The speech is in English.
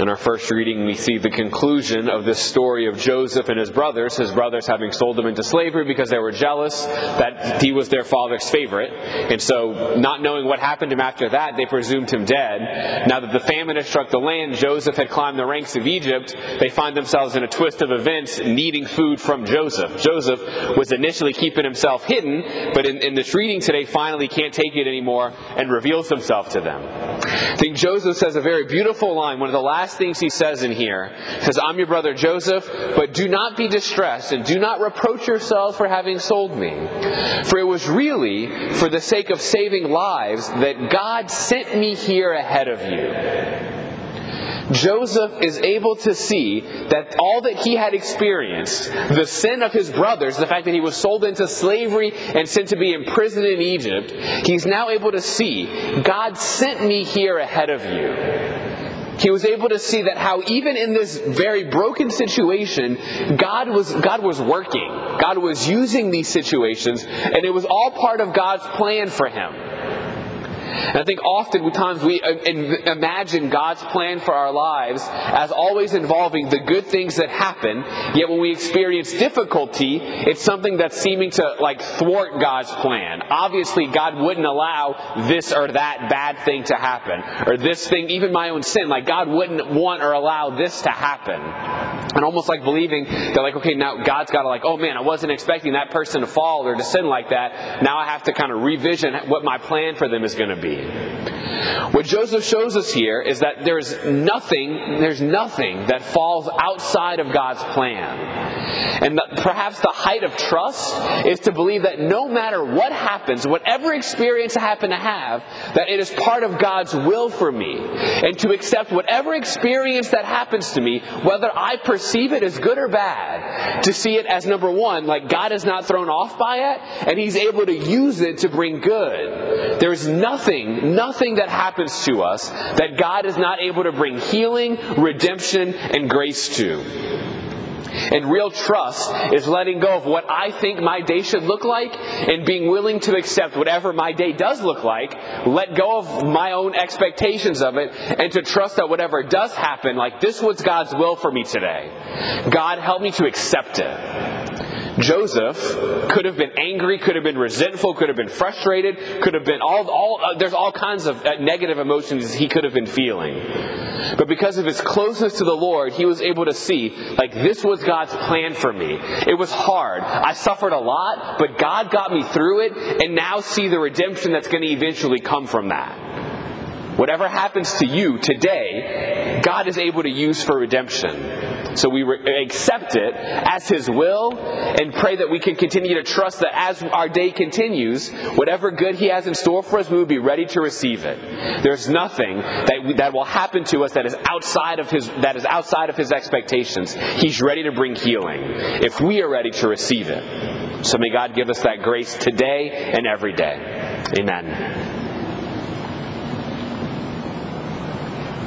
In our first reading, we see the conclusion of this story of Joseph and his brothers, his brothers having sold him into slavery because they were jealous that he was their father's favorite. And so, not knowing what happened to him after that, they presumed him dead. Now that the famine had struck the land, Joseph had climbed the ranks of Egypt. They find themselves in a twist of events needing food from Joseph. Joseph was initially keeping himself hidden, but in, in this reading today, finally can't take it anymore and reveals himself to them. I think Joseph says a very beautiful line, one of the last things he says in here. He says, I'm your brother Joseph, but do not be distressed and do not reproach yourselves for having sold me. For it was really for the sake of saving lives that God sent me here ahead of you. Joseph is able to see that all that he had experienced, the sin of his brothers, the fact that he was sold into slavery and sent to be imprisoned in Egypt, he's now able to see God sent me here ahead of you. He was able to see that how even in this very broken situation, God was, God was working. God was using these situations, and it was all part of God's plan for him. And I think oftentimes we uh, imagine God's plan for our lives as always involving the good things that happen, yet when we experience difficulty, it's something that's seeming to like thwart God's plan. Obviously, God wouldn't allow this or that bad thing to happen, or this thing, even my own sin. Like, God wouldn't want or allow this to happen. And almost like believing that, like, okay, now God's got to, like, oh man, I wasn't expecting that person to fall or to sin like that. Now I have to kind of revision what my plan for them is going to be What Joseph shows us here is that there's nothing, there's nothing that falls outside of God's plan. And perhaps the height of trust is to believe that no matter what happens, whatever experience I happen to have, that it is part of God's will for me. And to accept whatever experience that happens to me, whether I perceive it as good or bad, to see it as number one, like God is not thrown off by it, and He's able to use it to bring good. There's nothing nothing, nothing that happens to us that God is not able to bring healing, redemption, and grace to. And real trust is letting go of what I think my day should look like and being willing to accept whatever my day does look like, let go of my own expectations of it, and to trust that whatever does happen, like this was God's will for me today. God help me to accept it. Joseph could have been angry, could have been resentful, could have been frustrated, could have been all, all uh, there's all kinds of uh, negative emotions he could have been feeling. But because of his closeness to the Lord, he was able to see, like, this was God's plan for me. It was hard. I suffered a lot, but God got me through it, and now see the redemption that's going to eventually come from that. Whatever happens to you today, God is able to use for redemption. So we re- accept it as His will and pray that we can continue to trust that as our day continues, whatever good He has in store for us, we will be ready to receive it. There's nothing that, we, that will happen to us that is outside of His that is outside of His expectations. He's ready to bring healing if we are ready to receive it. So may God give us that grace today and every day. Amen.